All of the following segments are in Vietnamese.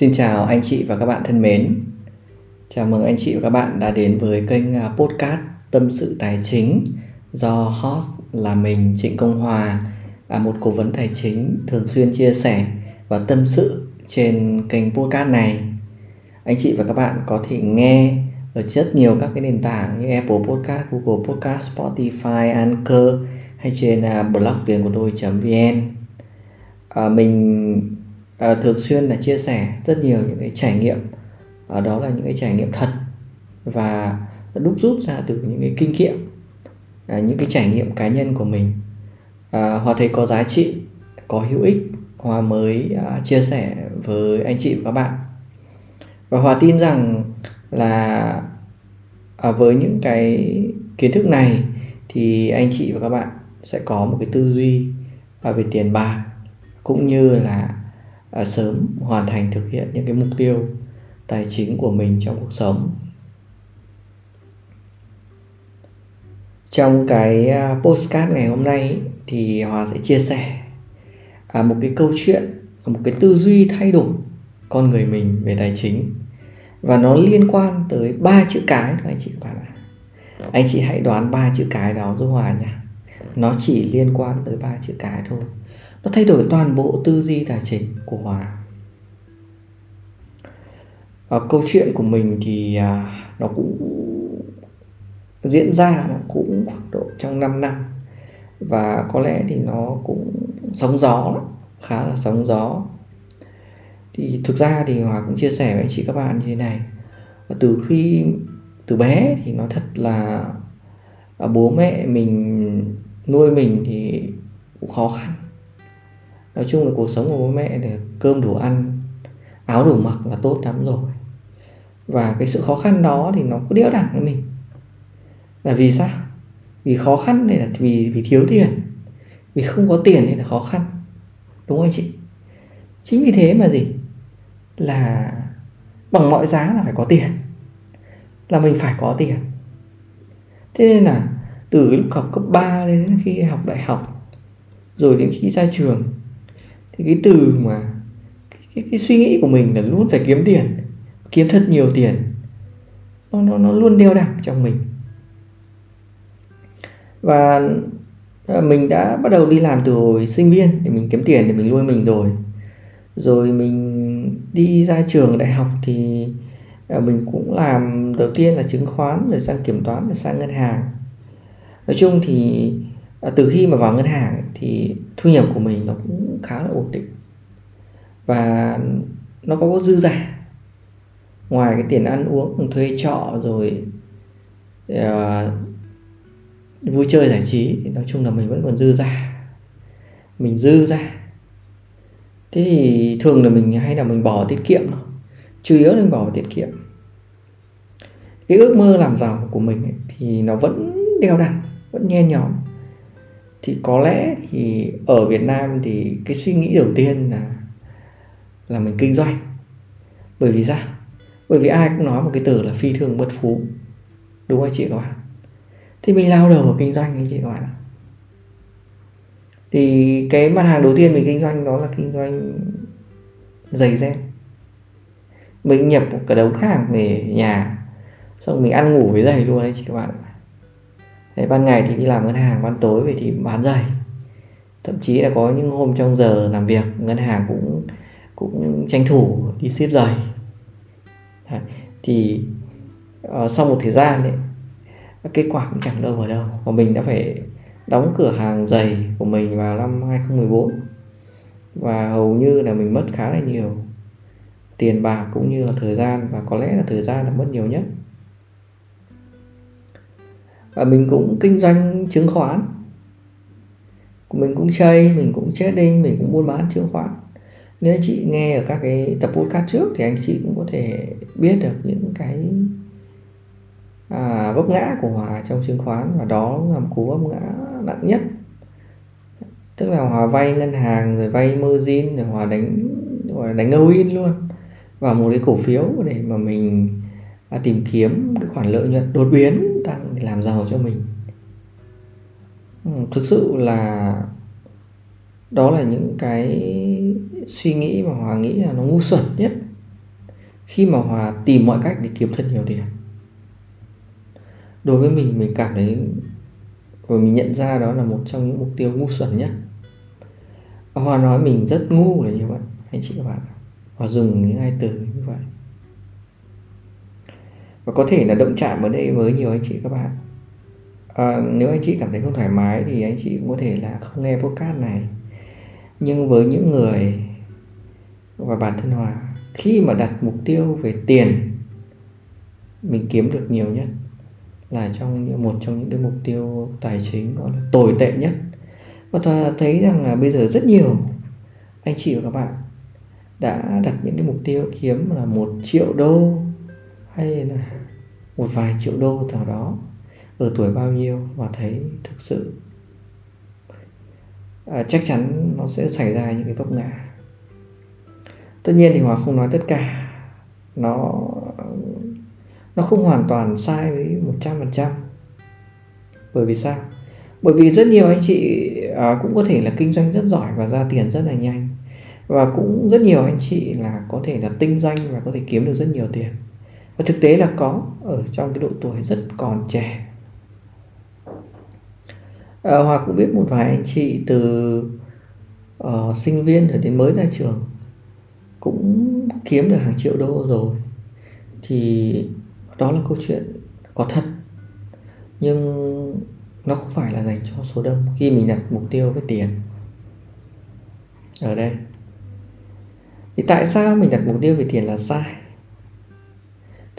Xin chào anh chị và các bạn thân mến. Chào mừng anh chị và các bạn đã đến với kênh à, podcast Tâm sự tài chính do host là mình Trịnh Công Hòa, là một cố vấn tài chính thường xuyên chia sẻ và tâm sự trên kênh podcast này. Anh chị và các bạn có thể nghe ở rất nhiều các cái nền tảng như Apple Podcast, Google Podcast, Spotify, Anchor hay trên à, blog tiền của tôi.vn. À, mình à, thường xuyên là chia sẻ rất nhiều những cái trải nghiệm. À, đó là những cái trải nghiệm thật và đúc rút ra từ những cái kinh nghiệm à, những cái trải nghiệm cá nhân của mình. À, hòa thấy có giá trị có hữu ích hòa mới à, chia sẻ với anh chị và các bạn. Và hòa tin rằng là à, với những cái kiến thức này thì anh chị và các bạn sẽ có một cái tư duy à, về tiền bạc cũng như là à, sớm hoàn thành thực hiện những cái mục tiêu tài chính của mình trong cuộc sống. Trong cái à, postcard ngày hôm nay thì hòa sẽ chia sẻ à, một cái câu chuyện một cái tư duy thay đổi con người mình về tài chính. Và nó liên quan tới ba chữ cái thôi anh chị các bạn ạ. Anh chị hãy đoán ba chữ cái đó giúp hòa nhé nó chỉ liên quan tới ba chữ cái thôi nó thay đổi toàn bộ tư duy tài chính của hòa. À, câu chuyện của mình thì à, nó cũng diễn ra nó cũng khoảng độ trong 5 năm. Và có lẽ thì nó cũng sóng gió khá là sóng gió. Thì thực ra thì hòa cũng chia sẻ với anh chị các bạn như thế này. Và từ khi từ bé thì nó thật là à, bố mẹ mình nuôi mình thì cũng khó khăn nói chung là cuộc sống của bố mẹ để cơm đủ ăn, áo đủ mặc là tốt lắm rồi. Và cái sự khó khăn đó thì nó có đĩa đẳng với mình. Là vì sao? Vì khó khăn này là vì vì thiếu tiền? Vì không có tiền thì là khó khăn. Đúng không anh chị? Chính vì thế mà gì? Là bằng mọi giá là phải có tiền. Là mình phải có tiền. Thế nên là từ lúc học cấp 3 đến khi học đại học, rồi đến khi ra trường thì cái từ mà cái, cái, cái suy nghĩ của mình là luôn phải kiếm tiền kiếm thật nhiều tiền. Nó nó nó luôn đeo đẳng trong mình. Và à, mình đã bắt đầu đi làm từ hồi sinh viên để mình kiếm tiền để mình nuôi mình rồi. Rồi mình đi ra trường đại học thì à, mình cũng làm đầu tiên là chứng khoán rồi sang kiểm toán rồi sang ngân hàng. Nói chung thì à, từ khi mà vào ngân hàng thì thu nhập của mình nó cũng khá là ổn định. Và nó có dư giả. Ngoài cái tiền ăn uống thuê trọ rồi uh, vui chơi giải trí thì nói chung là mình vẫn còn dư ra mình dư ra thế thì thường là mình hay là mình bỏ tiết kiệm? Chủ yếu là mình bỏ tiết kiệm. Cái ước mơ làm giàu của mình ấy, thì nó vẫn đeo đẳng vẫn nhen nhóm thì có lẽ thì ở Việt Nam thì cái suy nghĩ đầu tiên là là mình kinh doanh. Bởi vì sao? Bởi vì ai cũng nói một cái từ là phi thường bất phú. Đúng không chị các bạn? Thì mình lao đầu vào kinh doanh anh chị các bạn thì cái mặt hàng đầu tiên mình kinh doanh đó là kinh doanh giày dép. Mình nhập một cái đống hàng về nhà, xong mình ăn ngủ với giày luôn đấy chị các bạn Đấy, ban ngày thì đi làm ngân hàng ban tối về thì bán giày. Thậm chí là có những hôm trong giờ làm việc ngân hàng cũng cũng tranh thủ đi ship giày. Đấy, thì uh, sau một thời gian đấy kết quả cũng chẳng đâu vào đâu. Và mình đã phải đóng cửa hàng giày của mình vào năm 2014 và hầu như là mình mất khá là nhiều tiền bạc cũng như là thời gian và có lẽ là thời gian là mất nhiều nhất và mình cũng kinh doanh chứng khoán. Mình cũng chơi mình cũng trading mình cũng buôn bán chứng khoán. Nếu anh chị nghe ở các cái tập podcast trước thì anh chị cũng có thể biết được những cái à, vấp ngã của Hòa trong chứng khoán. Và đó là một cú vấp ngã nặng nhất. Tức là Hòa vay ngân hàng rồi vay margin rồi Hòa đánh gọi là đánh all luôn. Vào một cái cổ phiếu để mà mình à, tìm kiếm cái khoản lợi nhuận đột biến tăng để làm giàu cho mình. Ừ, thực sự là đó là những cái suy nghĩ mà hòa nghĩ là nó ngu xuẩn nhất. Khi mà Hòa tìm mọi cách để kiếm thật nhiều tiền. Đối với mình mình cảm thấy và mình nhận ra đó là một trong những mục tiêu ngu xuẩn nhất. Hòa nói mình rất ngu là như vậy, anh chị các bạn Hòa dùng những hai từ như vậy và có thể là động chạm ở đây với nhiều anh chị các bạn. À, nếu anh chị cảm thấy không thoải mái thì anh chị cũng có thể là không nghe podcast này. Nhưng với những người và bản thân hòa khi mà đặt mục tiêu về tiền mình kiếm được nhiều nhất là trong một trong những cái mục tiêu tài chính gọi là tồi tệ nhất. Và tôi thấy rằng là bây giờ rất nhiều anh chị và các bạn đã đặt những cái mục tiêu kiếm là một triệu đô hay là một vài triệu đô nào đó. Ở tuổi bao nhiêu và thấy thực sự à, chắc chắn nó sẽ xảy ra những cái vấp ngã. Tất nhiên thì hòa không nói tất cả. Nó nó không hoàn toàn sai với một trăm phần trăm. Bởi vì sao? Bởi vì rất nhiều anh chị à, cũng có thể là kinh doanh rất giỏi và ra tiền rất là nhanh. Và cũng rất nhiều anh chị là có thể là tinh danh và có thể kiếm được rất nhiều tiền và thực tế là có ở trong cái độ tuổi rất còn trẻ. À, Hòa cũng biết một vài anh chị từ uh, sinh viên rồi đến mới ra trường cũng kiếm được hàng triệu đô rồi. Thì đó là câu chuyện có thật. Nhưng nó không phải là dành cho số đông khi mình đặt mục tiêu với tiền. Ở đây. Thì tại sao mình đặt mục tiêu về tiền là sai?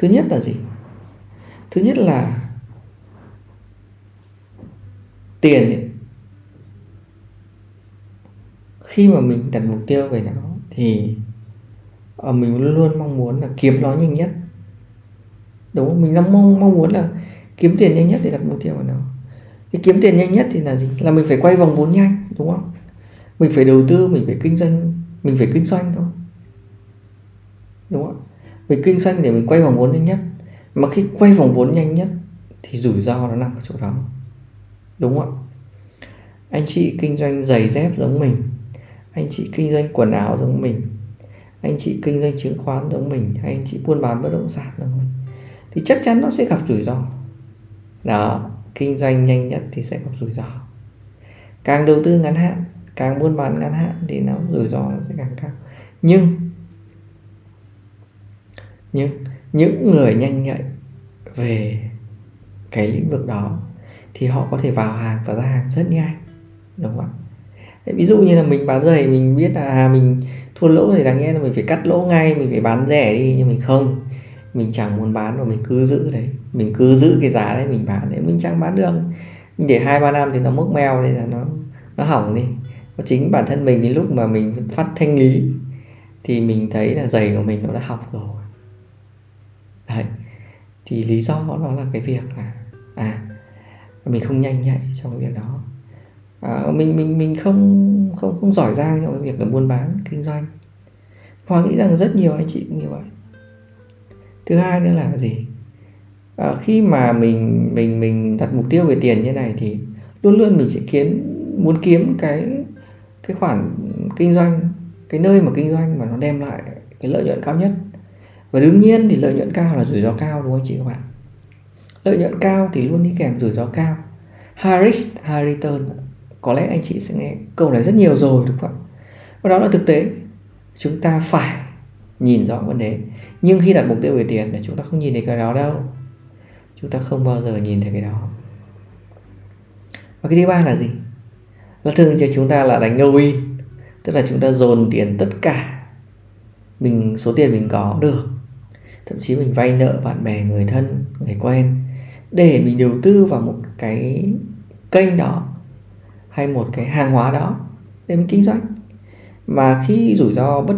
Thứ nhất là gì? Thứ nhất là tiền ấy, khi mà mình đặt mục tiêu về nó thì ờ, mình luôn luôn mong muốn là kiếm nó nhanh nhất. Đúng không? Mình đang mong mong muốn là kiếm tiền nhanh nhất để đặt mục tiêu vào nó. Thì kiếm tiền nhanh nhất thì là gì? Là mình phải quay vòng vốn nhanh đúng không? Mình phải đầu tư mình phải kinh doanh mình phải kinh doanh thôi. Đúng không? Mình kinh doanh để mình quay vòng vốn nhanh nhất. Mà khi quay vòng vốn nhanh nhất thì rủi ro nó nằm ở chỗ đó. Đúng không anh chị kinh doanh giày dép giống mình. Anh chị kinh doanh quần áo giống mình. Anh chị kinh doanh chứng khoán giống mình. Hay anh chị buôn bán bất động sản giống mình. Thì chắc chắn nó sẽ gặp rủi ro. Đó, kinh doanh nhanh nhất thì sẽ gặp rủi ro. Càng đầu tư ngắn hạn, càng buôn bán ngắn hạn thì nó rủi ro nó sẽ càng cao. Nhưng nhưng những người nhanh nhạy về cái lĩnh vực đó thì họ có thể vào hàng và ra hàng rất nhanh, đúng không ạ? Ví dụ như là mình bán giày, mình biết là à, mình thua lỗ thì đáng nghe là mình phải cắt lỗ ngay, mình phải bán rẻ đi, nhưng mình không. Mình chẳng muốn bán và mình cứ giữ đấy. Mình cứ giữ cái giá đấy mình bán đấy, mình chẳng bán được. Mình để hai ba năm thì nó mốc meo nên là nó nó hỏng đi. Và chính bản thân mình đến lúc mà mình phát thanh lý thì mình thấy là giày của mình nó đã học rồi đấy. Thì lý do đó là cái việc là à mình không nhanh nhạy trong cái việc đó. À, mình mình mình không không không giỏi giang trong cái việc là buôn bán kinh doanh. Hoa nghĩ rằng rất nhiều anh chị cũng như vậy. Thứ hai nữa là gì? À, khi mà mình mình mình đặt mục tiêu về tiền như này thì luôn luôn mình sẽ kiếm muốn kiếm cái cái khoản kinh doanh cái nơi mà kinh doanh mà nó đem lại cái lợi nhuận cao nhất và đương nhiên thì lợi nhuận cao là rủi ro cao, đúng không anh chị các bạn? Lợi nhuận cao thì luôn đi kèm rủi ro cao. High risk, high return. Có lẽ anh chị sẽ nghe câu này rất nhiều rồi, đúng không và đó là thực tế. Chúng ta phải nhìn rõ vấn đề. Nhưng khi đặt mục tiêu về tiền thì chúng ta không nhìn thấy cái đó đâu. Chúng ta không bao giờ nhìn thấy cái đó. Và cái thứ ba là gì? Là thường thì chúng ta là đánh all in tức là chúng ta dồn tiền tất cả mình, số tiền mình có được thậm chí mình vay nợ bạn bè, người thân, người quen để mình đầu tư vào một cái kênh đó hay một cái hàng hóa đó để mình kinh doanh. Mà khi rủi ro bất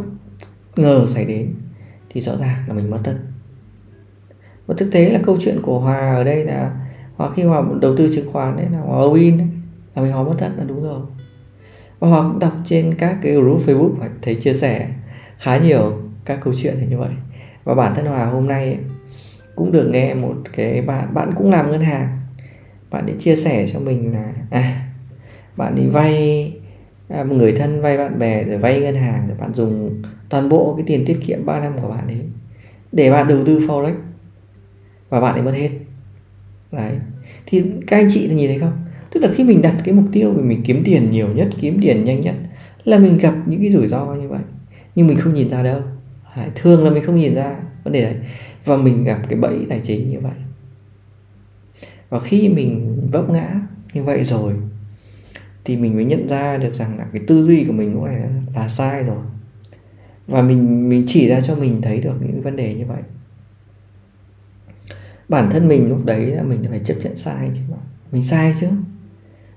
ngờ xảy đến thì rõ ràng là mình mất tất. Và thực tế là câu chuyện của hòa ở đây là hòa khi hòa đầu tư chứng khoán đấy là hòa win đấy là mình hòa mất tất là đúng rồi. Và hòa cũng đọc trên các cái group facebook và thấy chia sẻ khá nhiều các câu chuyện như vậy và bản thân hòa hôm nay cũng được nghe một cái bạn bạn cũng làm ngân hàng. Bạn ấy chia sẻ cho mình là à bạn đi vay à, người thân vay bạn bè rồi vay ngân hàng rồi bạn dùng toàn bộ cái tiền tiết kiệm 3 năm của bạn ấy để bạn đầu tư forex. Và bạn ấy mất hết. Đấy. Thì các anh chị nhìn thấy không? Tức là khi mình đặt cái mục tiêu mình kiếm tiền nhiều nhất kiếm tiền nhanh nhất là mình gặp những cái rủi ro như vậy. Nhưng mình không nhìn ra đâu thường là mình không nhìn ra vấn đề đấy. Và mình gặp cái bẫy tài chính như vậy. Và khi mình vấp ngã như vậy rồi thì mình mới nhận ra được rằng là cái tư duy của mình lúc này là, là sai rồi. Và mình mình chỉ ra cho mình thấy được những vấn đề như vậy. Bản thân mình lúc đấy là mình phải chấp nhận sai chứ mình sai chứ.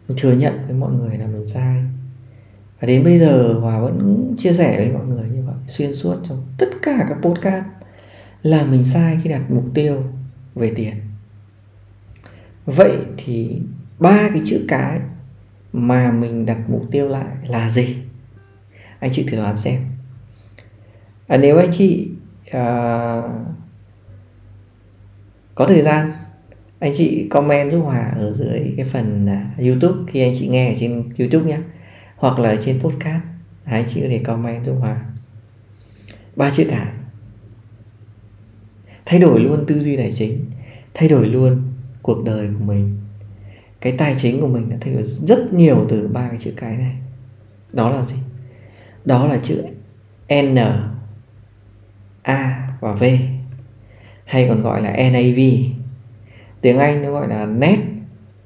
Mình thừa nhận với mọi người là mình sai. Và đến bây giờ hòa vẫn chia sẻ với mọi người xuyên suốt trong tất cả các podcast là mình sai khi đặt mục tiêu về tiền. Vậy thì ba cái chữ cái mà mình đặt mục tiêu lại là gì? Anh chị thử đoán xem. À, nếu anh chị à, có thời gian anh chị comment giúp hòa ở dưới cái phần uh, youtube khi anh chị nghe ở trên youtube nhé hoặc là trên podcast anh chị có thể comment giúp hòa ba chữ cái thay đổi luôn tư duy tài chính, thay đổi luôn cuộc đời của mình. Cái tài chính của mình đã thay đổi rất nhiều từ ba cái chữ cái này. Đó là gì? Đó là chữ n, a và v. Hay còn gọi là nav tiếng anh nó gọi là net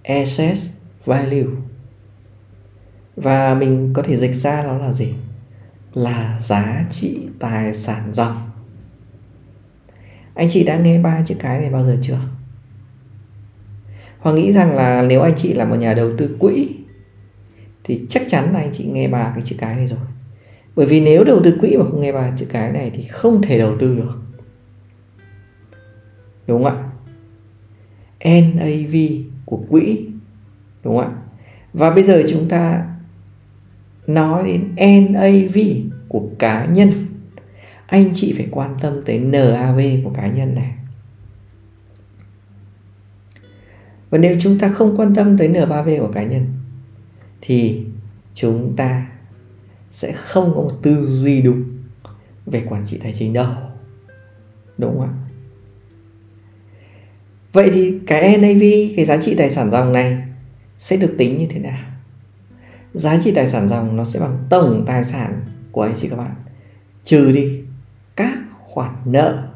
asset value. Và mình có thể dịch ra nó là gì? Là giá trị tài sản dòng anh chị đã nghe ba chữ cái này bao giờ chưa Hoàng nghĩ rằng là nếu anh chị là một nhà đầu tư quỹ, thì chắc chắn là anh chị nghe ba cái chữ cái này rồi. Bởi vì nếu đầu tư quỹ mà không nghe ba chữ cái này thì không thể đầu tư được. Đúng không ạ? NAV của quỹ. Đúng không ạ? Và bây giờ chúng ta nói đến NAV của cá nhân. Anh chị phải quan tâm tới NAV của cá nhân này. và nếu chúng ta không quan tâm tới N3V của cá nhân, thì chúng ta sẽ không có một tư duy đúng về quản trị tài chính đâu đúng không ạ vậy thì cái NAV cái giá trị tài sản dòng này sẽ được tính như thế nào giá trị tài sản dòng nó sẽ bằng tổng tài sản của anh chị các bạn. Trừ đi các khoản nợ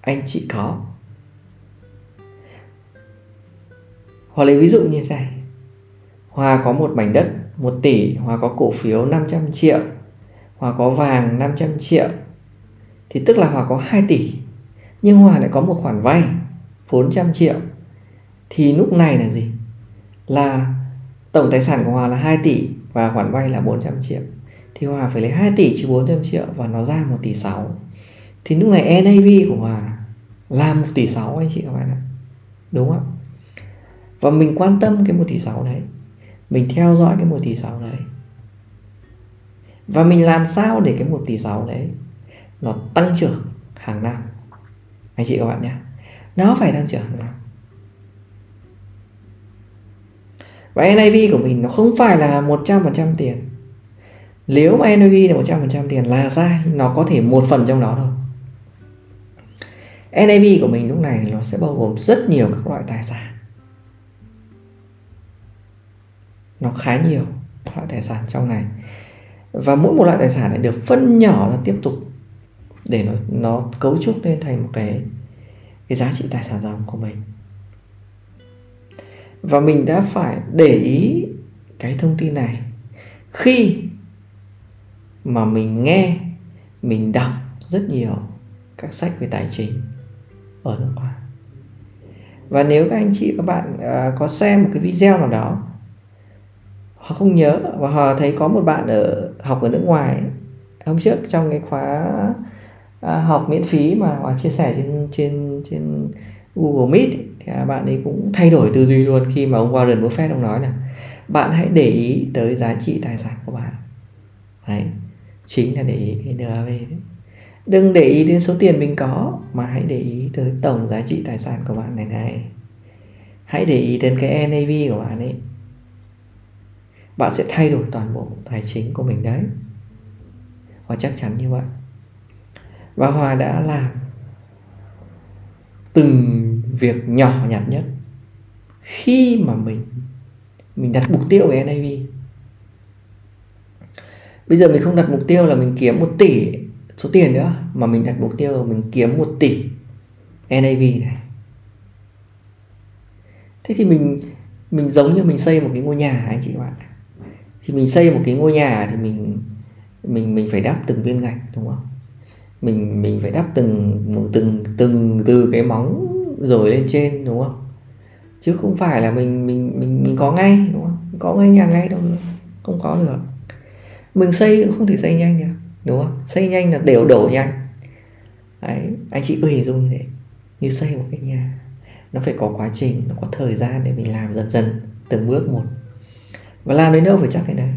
anh chị có. Hòa lấy ví dụ như thế này. Hòa có một mảnh đất 1 tỷ Hòa có cổ phiếu 500 triệu Hòa có vàng 500 triệu, Thì tức là Hòa có 2 tỷ. Nhưng Hòa lại có một khoản vay 400 triệu. Thì lúc này là gì? Là tổng tài sản của Hòa là 2 tỷ Và khoản vay là 400 triệu. Thì Hòa phải lấy 2 tỷ trừ 400 triệu Và nó ra 1 tỷ 6 Thì lúc này NAV của Hòa là 1 tỷ 6 anh chị các bạn ạ. Đúng không ạ? và mình quan tâm cái 1 tỷ 6 đấy. Mình theo dõi cái 1 tỷ 6 đấy. Và mình làm sao để cái 1 tỷ 6 đấy nó tăng trưởng hàng năm? Anh chị các bạn nhé. Nó phải tăng trưởng hàng năm. Và NAV của mình nó không phải là 100% tiền. Nếu mà NAV là 100% tiền là sai nó có thể một phần trong đó thôi. NAV của mình lúc này nó sẽ bao gồm rất nhiều các loại tài sản. Nó khá nhiều loại tài sản trong này. Và mỗi một loại tài sản lại được phân nhỏ ra tiếp tục để nó nó cấu trúc lên thành một cái cái giá trị tài sản dòng của mình và mình đã phải để ý cái thông tin này. Khi mà mình nghe mình đọc rất nhiều các sách về tài chính ở nước ngoài. Và nếu các anh chị các bạn uh, có xem một cái video nào đó họ không nhớ và họ thấy có một bạn ở học ở nước ngoài hôm trước trong cái khóa à, học miễn phí mà họ chia sẻ trên trên trên Google Meet thì à, bạn ấy cũng thay đổi tư duy luôn khi mà ông Warren Buffett ông nói là, bạn hãy để ý tới giá trị tài sản của bạn. Đấy, chính là để ý cái NAV đấy. Đừng để ý đến số tiền mình có, mà hãy để ý tới tổng giá trị tài sản của bạn này này. Hãy để ý đến cái NAV của bạn ấy. Bạn sẽ thay đổi toàn bộ tài chính của mình đấy. Và chắc chắn như vậy. Và hòa đã làm từng việc nhỏ nhặt nhất. Khi mà mình mình đặt mục tiêu về NAV bây giờ mình không đặt mục tiêu là mình kiếm một tỷ số tiền nữa, mà mình đặt mục tiêu là mình kiếm một tỷ NAV này. Thế thì mình mình giống như mình xây một cái ngôi nhà, anh chị bạn. Thì mình xây một cái ngôi nhà thì mình mình mình phải đắp từng viên gạch, đúng không? Mình mình phải đắp từng từng từng từ cái móng rồi lên trên, đúng không? Chứ không phải là mình mình mình mình có ngay, đúng không? Có ngay nhà ngay đâu được không có được. Mình xây cũng không thể xây nhanh được, đúng không? Xây nhanh là đều đổ nhanh. Đấy, anh chị cứ hình dung như thế. Như xây một cái nhà, nó phải có quá trình, nó có thời gian để mình làm dần dần, từng bước một. Và làm đến đâu phải chắc thế này.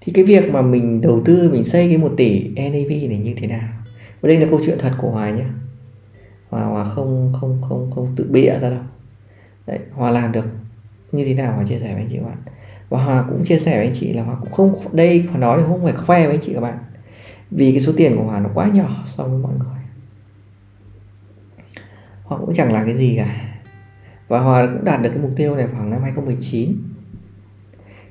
thì cái việc mà mình đầu tư, mình xây cái một tỷ NAV này như thế nào? Và đây là câu chuyện thật của Hoài nhé Hòa Hòa không không không không tự bịa ra đâu. Đấy Hòa làm được như thế nào Hòa chia sẻ với anh chị các bạn? Và Hòa cũng chia sẻ với anh chị là Hòa cũng không, đây Hòa nói thì không phải khoe với anh chị các bạn. Vì cái số tiền của Hòa nó quá nhỏ so với mọi người. Hòa cũng chẳng là cái gì cả. Và Hòa cũng đạt được cái mục tiêu này khoảng năm 2019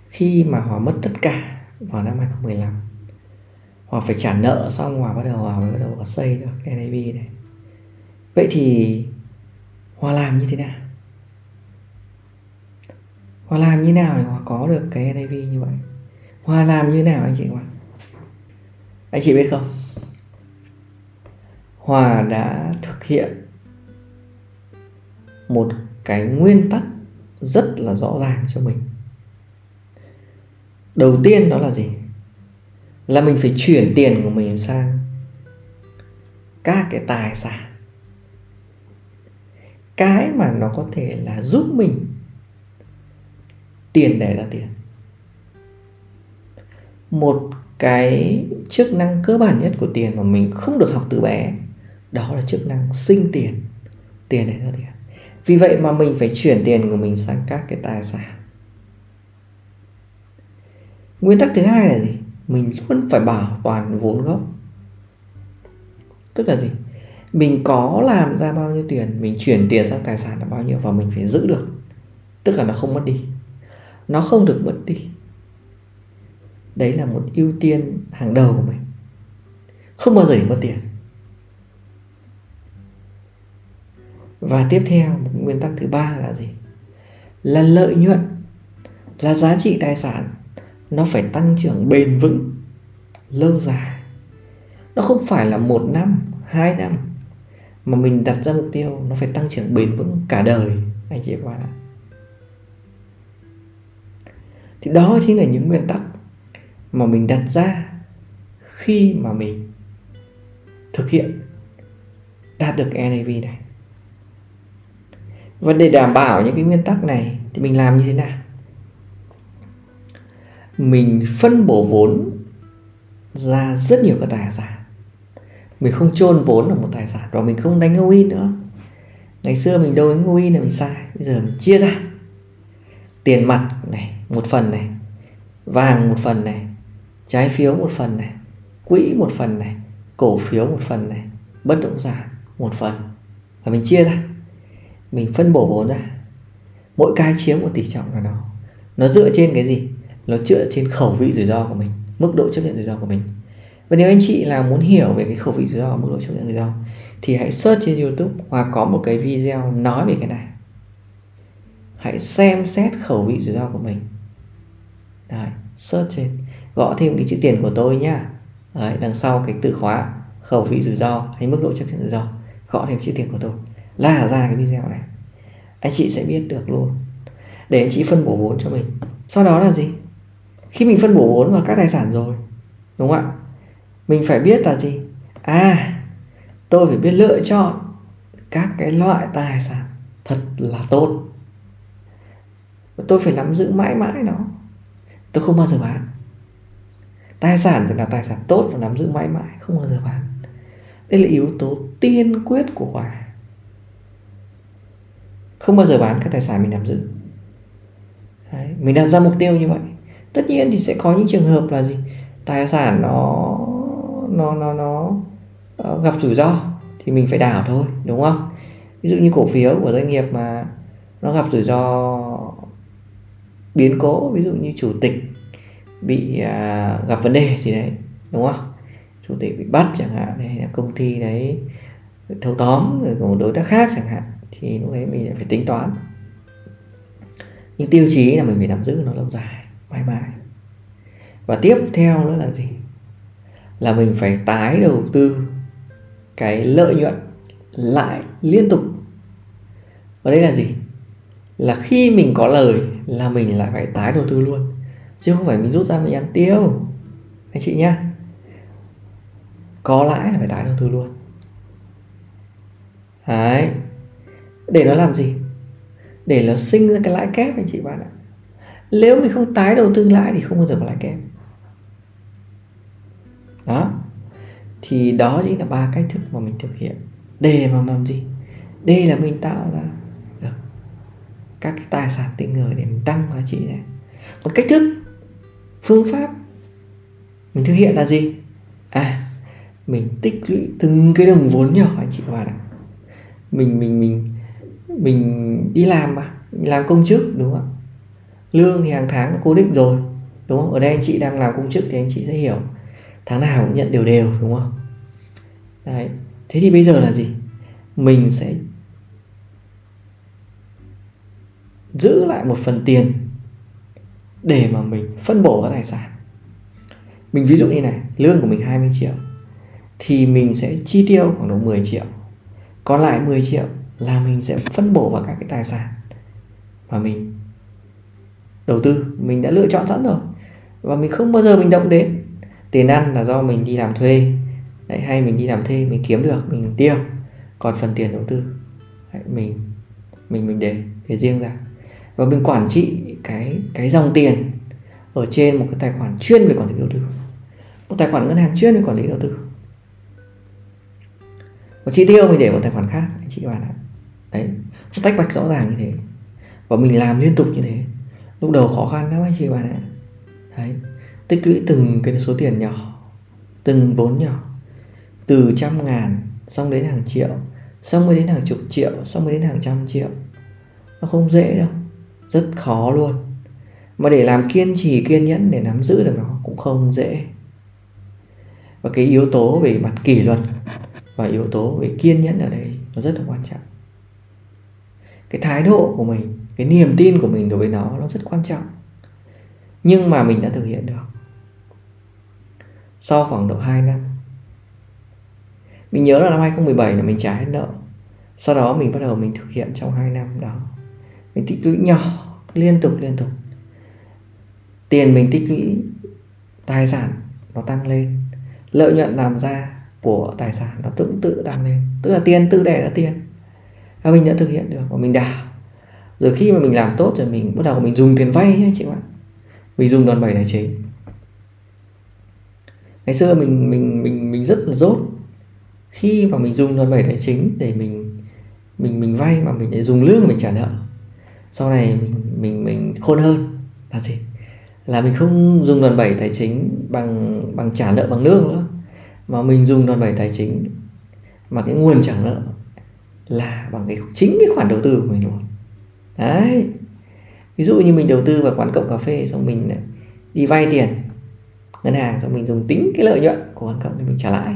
khi mà Hòa mất tất cả vào năm 2015 Hòa phải trả nợ xong Hòa bắt đầu Hòa mới bắt đầu Hòa xây được cái NAV này vậy thì Hòa làm như thế nào? Hòa làm như nào để Hòa có được cái NAV như vậy? Hòa làm như nào anh chị hòa Anh chị biết không? Hòa đã thực hiện một cái nguyên tắc rất là rõ ràng cho mình. Đầu tiên đó là gì? Là mình phải chuyển tiền của mình sang các cái tài sản cái mà nó có thể là giúp mình. Tiền đẻ ra tiền. Một cái chức năng cơ bản nhất của tiền mà mình không được học từ bé, đó là chức năng sinh tiền. Tiền này ra tiền. Vì vậy mà mình phải chuyển tiền của mình sang các cái tài sản. Nguyên tắc thứ hai là gì? Mình luôn phải bảo toàn vốn gốc. Tức là gì? Mình có làm ra bao nhiêu tiền, mình chuyển tiền sang tài sản là bao nhiêu và mình phải giữ được. Tức là nó không mất đi. Nó không được mất đi. Đấy là một ưu tiên hàng đầu của mình. Không bao giờ mất tiền. Và tiếp theo, một nguyên tắc thứ ba là gì? Là lợi nhuận, là giá trị tài sản, nó phải tăng trưởng bền vững, lâu dài. Nó không phải là một năm, hai năm mà mình đặt ra mục tiêu, nó phải tăng trưởng bền vững cả đời, anh chị và bạn thì đó chính là những nguyên tắc mà mình đặt ra khi mà mình thực hiện đạt được NAV này. Và để đảm bảo những cái nguyên tắc này thì mình làm như thế nào? Mình phân bổ vốn ra rất nhiều các tài sản mình không chôn vốn ở một tài sản và mình không đánh all in nữa. Ngày xưa mình đâu đánh all in là mình sai, bây giờ mình chia ra. Tiền mặt này, một phần này, vàng một phần này, trái phiếu một phần này, quỹ một phần này, cổ phiếu một phần này, bất động sản một phần. Và mình chia ra. Mình phân bổ vốn ra. Mỗi cái chiếm một tỷ trọng là nó nó dựa trên cái gì? Nó dựa trên khẩu vị rủi ro của mình, mức độ chấp nhận rủi ro của mình và nếu anh chị là muốn hiểu về cái khẩu vị rủi ro và mức độ chấp nhận rủi ro thì hãy search trên youtube hoặc có một cái video nói về cái này. Hãy xem xét khẩu vị rủi ro của mình. Đấy, search trên. Gõ thêm cái chữ tiền của tôi nhá. Đấy, đằng sau cái từ khóa khẩu vị rủi ro hay mức độ chấp nhận rủi ro gõ thêm chữ tiền của tôi. Là ra cái video này. Anh chị sẽ biết được luôn. Để anh chị phân bổ vốn cho mình. Sau đó là gì? Khi mình phân bổ vốn vào các tài sản rồi đúng không ạ? Mình phải biết là gì? À tôi phải biết lựa chọn các cái loại tài sản thật là tốt. Tôi phải nắm giữ mãi mãi nó. Tôi không bao giờ bán. Tài sản phải là tài sản tốt và nắm giữ mãi mãi không bao giờ bán. Đây là yếu tố tiên quyết của hòa. Không bao giờ bán các tài sản mình nắm giữ. Đấy, mình đặt ra mục tiêu như vậy. Tất nhiên thì sẽ có những trường hợp là gì? Tài sản nó nó nó nó uh, gặp rủi ro thì mình phải đảo thôi đúng không? Ví dụ như cổ phiếu của doanh nghiệp mà nó gặp rủi ro biến cố ví dụ như chủ tịch bị à, gặp vấn đề gì đấy đúng không? Chủ tịch bị bắt chẳng hạn hay là công ty đấy thâu tóm rồi của một đối tác khác chẳng hạn thì lúc đấy mình phải tính toán. Nhưng tiêu chí là mình phải nắm giữ nó lâu dài mãi mãi. Và tiếp theo nữa là gì? Là mình phải tái đầu tư cái lợi nhuận lại liên tục. Và đây là gì? Là khi mình có lời là mình lại phải tái đầu tư luôn, chứ không phải mình rút ra mình ăn tiêu. Anh chị nhá. Có lãi là phải tái đầu tư luôn. Đấy. Để nó làm gì? Để nó sinh ra cái lãi kép, anh chị bạn ạ. Nếu mình không tái đầu tư lãi thì không bao giờ có lãi kép đó. Thì đó chính là ba cách thức mà mình thực hiện. Để mà làm gì? Đây là mình tạo ra được các cái tài sản tinh người để mình tăng giá trị này. Còn cách thức, phương pháp mình thực hiện là gì? À mình tích lũy từng cái đồng vốn nhỏ, anh chị các bạn mình mình mình mình đi làm mà, mình làm công chức, đúng không ạ? Lương thì hàng tháng cố định rồi, đúng không? Ở đây anh chị đang làm công chức thì anh chị sẽ hiểu tháng nào cũng nhận đều đều, đúng không? Đấy, thế thì bây giờ là gì? Mình sẽ giữ lại một phần tiền để mà mình phân bổ các tài sản. Mình ví dụ như này, lương của mình 20 triệu, thì mình sẽ chi tiêu khoảng độ 10 triệu. Còn lại 10 triệu là mình sẽ phân bổ vào các cái tài sản mà mình đầu tư, mình đã lựa chọn sẵn rồi. Và mình không bao giờ mình động đến tiền ăn là do mình đi làm thuê. Đấy, hay mình đi làm thuê mình kiếm được mình tiêu. Còn phần tiền đầu tư đấy, mình mình mình để để riêng ra. Và mình quản trị cái cái dòng tiền ở trên một cái tài khoản chuyên về quản lý đầu tư. Một tài khoản ngân hàng chuyên về quản lý đầu tư. Một chi tiêu mình để một tài khoản khác anh chị các bạn ạ. Đấy nó tách bạch rõ ràng như thế. Và mình làm liên tục như thế. Lúc đầu khó khăn lắm anh chị bạn ạ. Đấy tích lũy từng cái số tiền nhỏ, từng vốn nhỏ, từ trăm ngàn xong đến hàng triệu, xong mới đến hàng chục triệu, xong mới đến hàng trăm triệu. Nó không dễ đâu, rất khó luôn. Mà để làm kiên trì, kiên nhẫn để nắm giữ được nó cũng không dễ. Và cái yếu tố về mặt kỷ luật và yếu tố về kiên nhẫn ở đây nó rất là quan trọng. Cái thái độ của mình, cái niềm tin của mình đối với nó nó rất quan trọng. Nhưng mà mình đã thực hiện được sau khoảng độ 2 năm. Mình nhớ là năm 2017 là mình trả hết nợ. Sau đó mình bắt đầu mình thực hiện trong 2 năm đó. Mình tích lũy nhỏ, liên tục liên tục. Tiền mình tích lũy, tài sản nó tăng lên. Lợi nhuận làm ra của tài sản nó tự tự tăng lên. Tức là tiền, tự đẻ ra tiền. Và mình đã thực hiện được và mình đảo. Rồi khi mà mình làm tốt rồi mình, bắt đầu mình dùng tiền vay nhé chị bạn. Mình dùng đòn bẩy tài chính ngày xưa mình mình mình mình rất là dốt. Khi mà mình dùng đòn bẩy tài chính để mình mình mình vay mà mình để dùng lương mình trả nợ, sau này mình mình mình khôn hơn là gì? Là mình không dùng đòn bẩy tài chính bằng bằng trả nợ bằng lương nữa, mà mình dùng đòn bẩy tài chính mà cái nguồn trả nợ là bằng cái, chính cái khoản đầu tư của mình luôn. Đấy. Ví dụ như mình đầu tư vào quán cộng cà phê xong mình đi vay tiền ngân hàng xong mình dùng tính cái lợi nhuận của quán cộng thì mình trả lãi.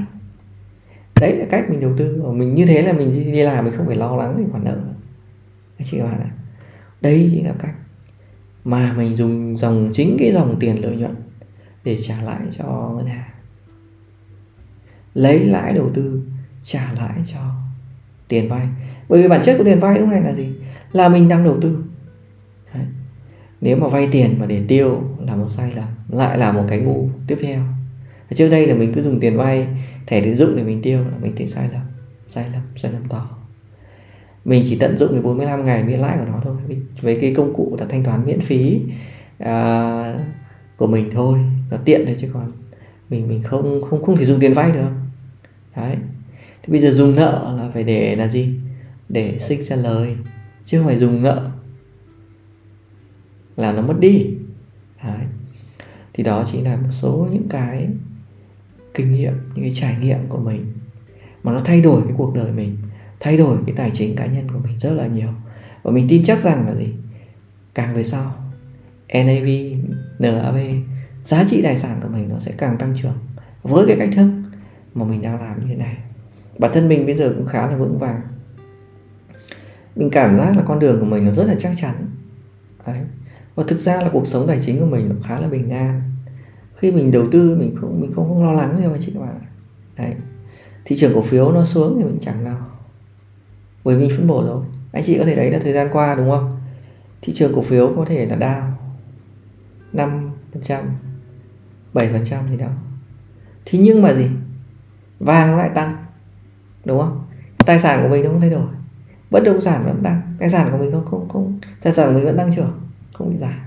Đấy là cách mình đầu tư và mình như thế là mình đi làm mình không phải lo lắng về khoản nợ. Anh chị các bạn ạ. Đây chính là cách mà mình dùng dòng, chính cái dòng tiền lợi nhuận để trả lãi cho ngân hàng. Lấy lãi đầu tư, trả lãi cho tiền vay. Bởi vì bản chất của tiền vay lúc này là gì? Là mình đang đầu tư. Đấy. nếu mà vay tiền mà để tiêu là một sai lầm lại là một cái ngu tiếp theo. Trước đây là mình cứ dùng tiền vay thẻ tín dụng để mình tiêu là mình thấy sai lầm sai lầm sai lầm to. Mình chỉ tận dụng cái 45 ngày miễn lãi của nó thôi. Với cái công cụ là thanh toán miễn phí à, của mình thôi nó tiện thôi chứ còn mình mình không không không thể dùng tiền vay được. Đấy. Thì bây giờ dùng nợ là phải để là gì? Để sinh ra lời chứ không phải dùng nợ. Là nó mất đi đấy. thì đó chính là một số những cái kinh nghiệm những cái trải nghiệm của mình. Mà nó thay đổi cái cuộc đời mình thay đổi cái tài chính cá nhân của mình rất là nhiều. Và mình tin chắc rằng là gì? Càng về sau NAV, NAV giá trị tài sản của mình nó sẽ càng tăng trưởng với cái cách thức mà mình đang làm như thế này. Bản thân mình bây giờ cũng khá là vững vàng. Mình cảm giác là con đường của mình nó rất là chắc chắn. Đấy và thực ra là cuộc sống tài chính của mình nó khá là bình an. Khi mình đầu tư mình không mình không, không lo lắng gì mà chị các bạn Đấy. thị trường cổ phiếu nó xuống thì mình chẳng nào bởi mình phân bổ rồi. Anh chị có thể đấy là thời gian qua đúng không? Thị trường cổ phiếu có thể là down 5 phần trăm 7 phần trăm gì đó. Thế nhưng mà gì? Vàng nó lại tăng đúng không? Tài sản của mình nó không thay đổi. Bất động sản vẫn tăng. Tài sản của mình không không không tài sản của mình vẫn tăng trưởng không bị giảm.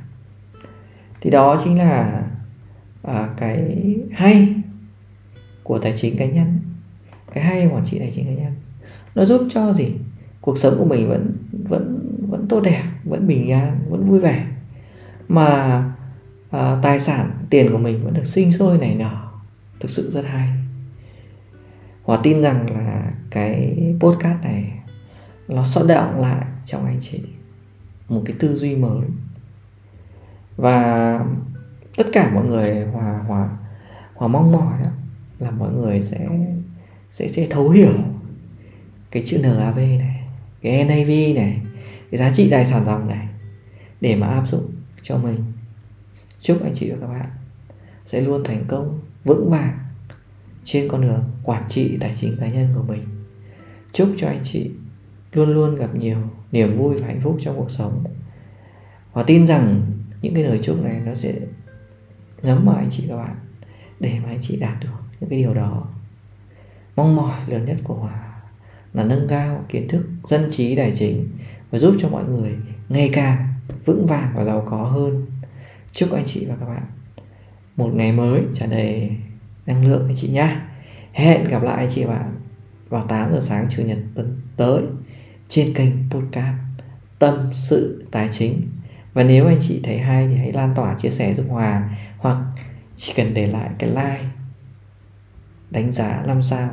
Thì đó chính là à, cái hay của tài chính cá nhân. Cái hay quản trị tài chính cá nhân. Nó giúp cho gì? Cuộc sống của mình vẫn vẫn vẫn tốt đẹp vẫn bình an vẫn vui vẻ. Mà à, tài sản tiền của mình vẫn được sinh sôi nảy nở. Thực sự rất hay. Hòa tin rằng là cái podcast này nó sẽ động lại trong anh chị một cái tư duy mới và tất cả mọi người hòa hòa hòa mong mỏi đó, là mọi người sẽ sẽ sẽ thấu hiểu cái chữ NAV này, cái NAV này, cái giá trị tài sản dòng này để mà áp dụng cho mình. Chúc anh chị và các bạn sẽ luôn thành công, vững vàng trên con đường quản trị tài chính cá nhân của mình. Chúc cho anh chị luôn luôn gặp nhiều niềm vui và hạnh phúc trong cuộc sống. Và tin rằng những cái lời chúc này nó sẽ ngấm vào anh chị các bạn, để mà anh chị đạt được những cái điều đó. Mong mỏi lớn nhất của hòa là nâng cao kiến thức, dân trí, tài chính và giúp cho mọi người ngày càng vững vàng và giàu có hơn. Chúc anh chị và các bạn một ngày mới tràn đầy năng lượng anh chị nhá. Hẹn gặp lại anh chị và bạn vào 8 giờ sáng chủ nhật tuần tới trên kênh podcast tâm sự tài chính và nếu anh chị thấy hay thì hãy lan tỏa chia sẻ giúp Hòa hoặc chỉ cần để lại cái like, đánh giá 5 sao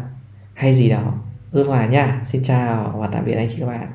hay gì đó. Giúp Hòa nha. Xin chào và tạm biệt anh chị các bạn.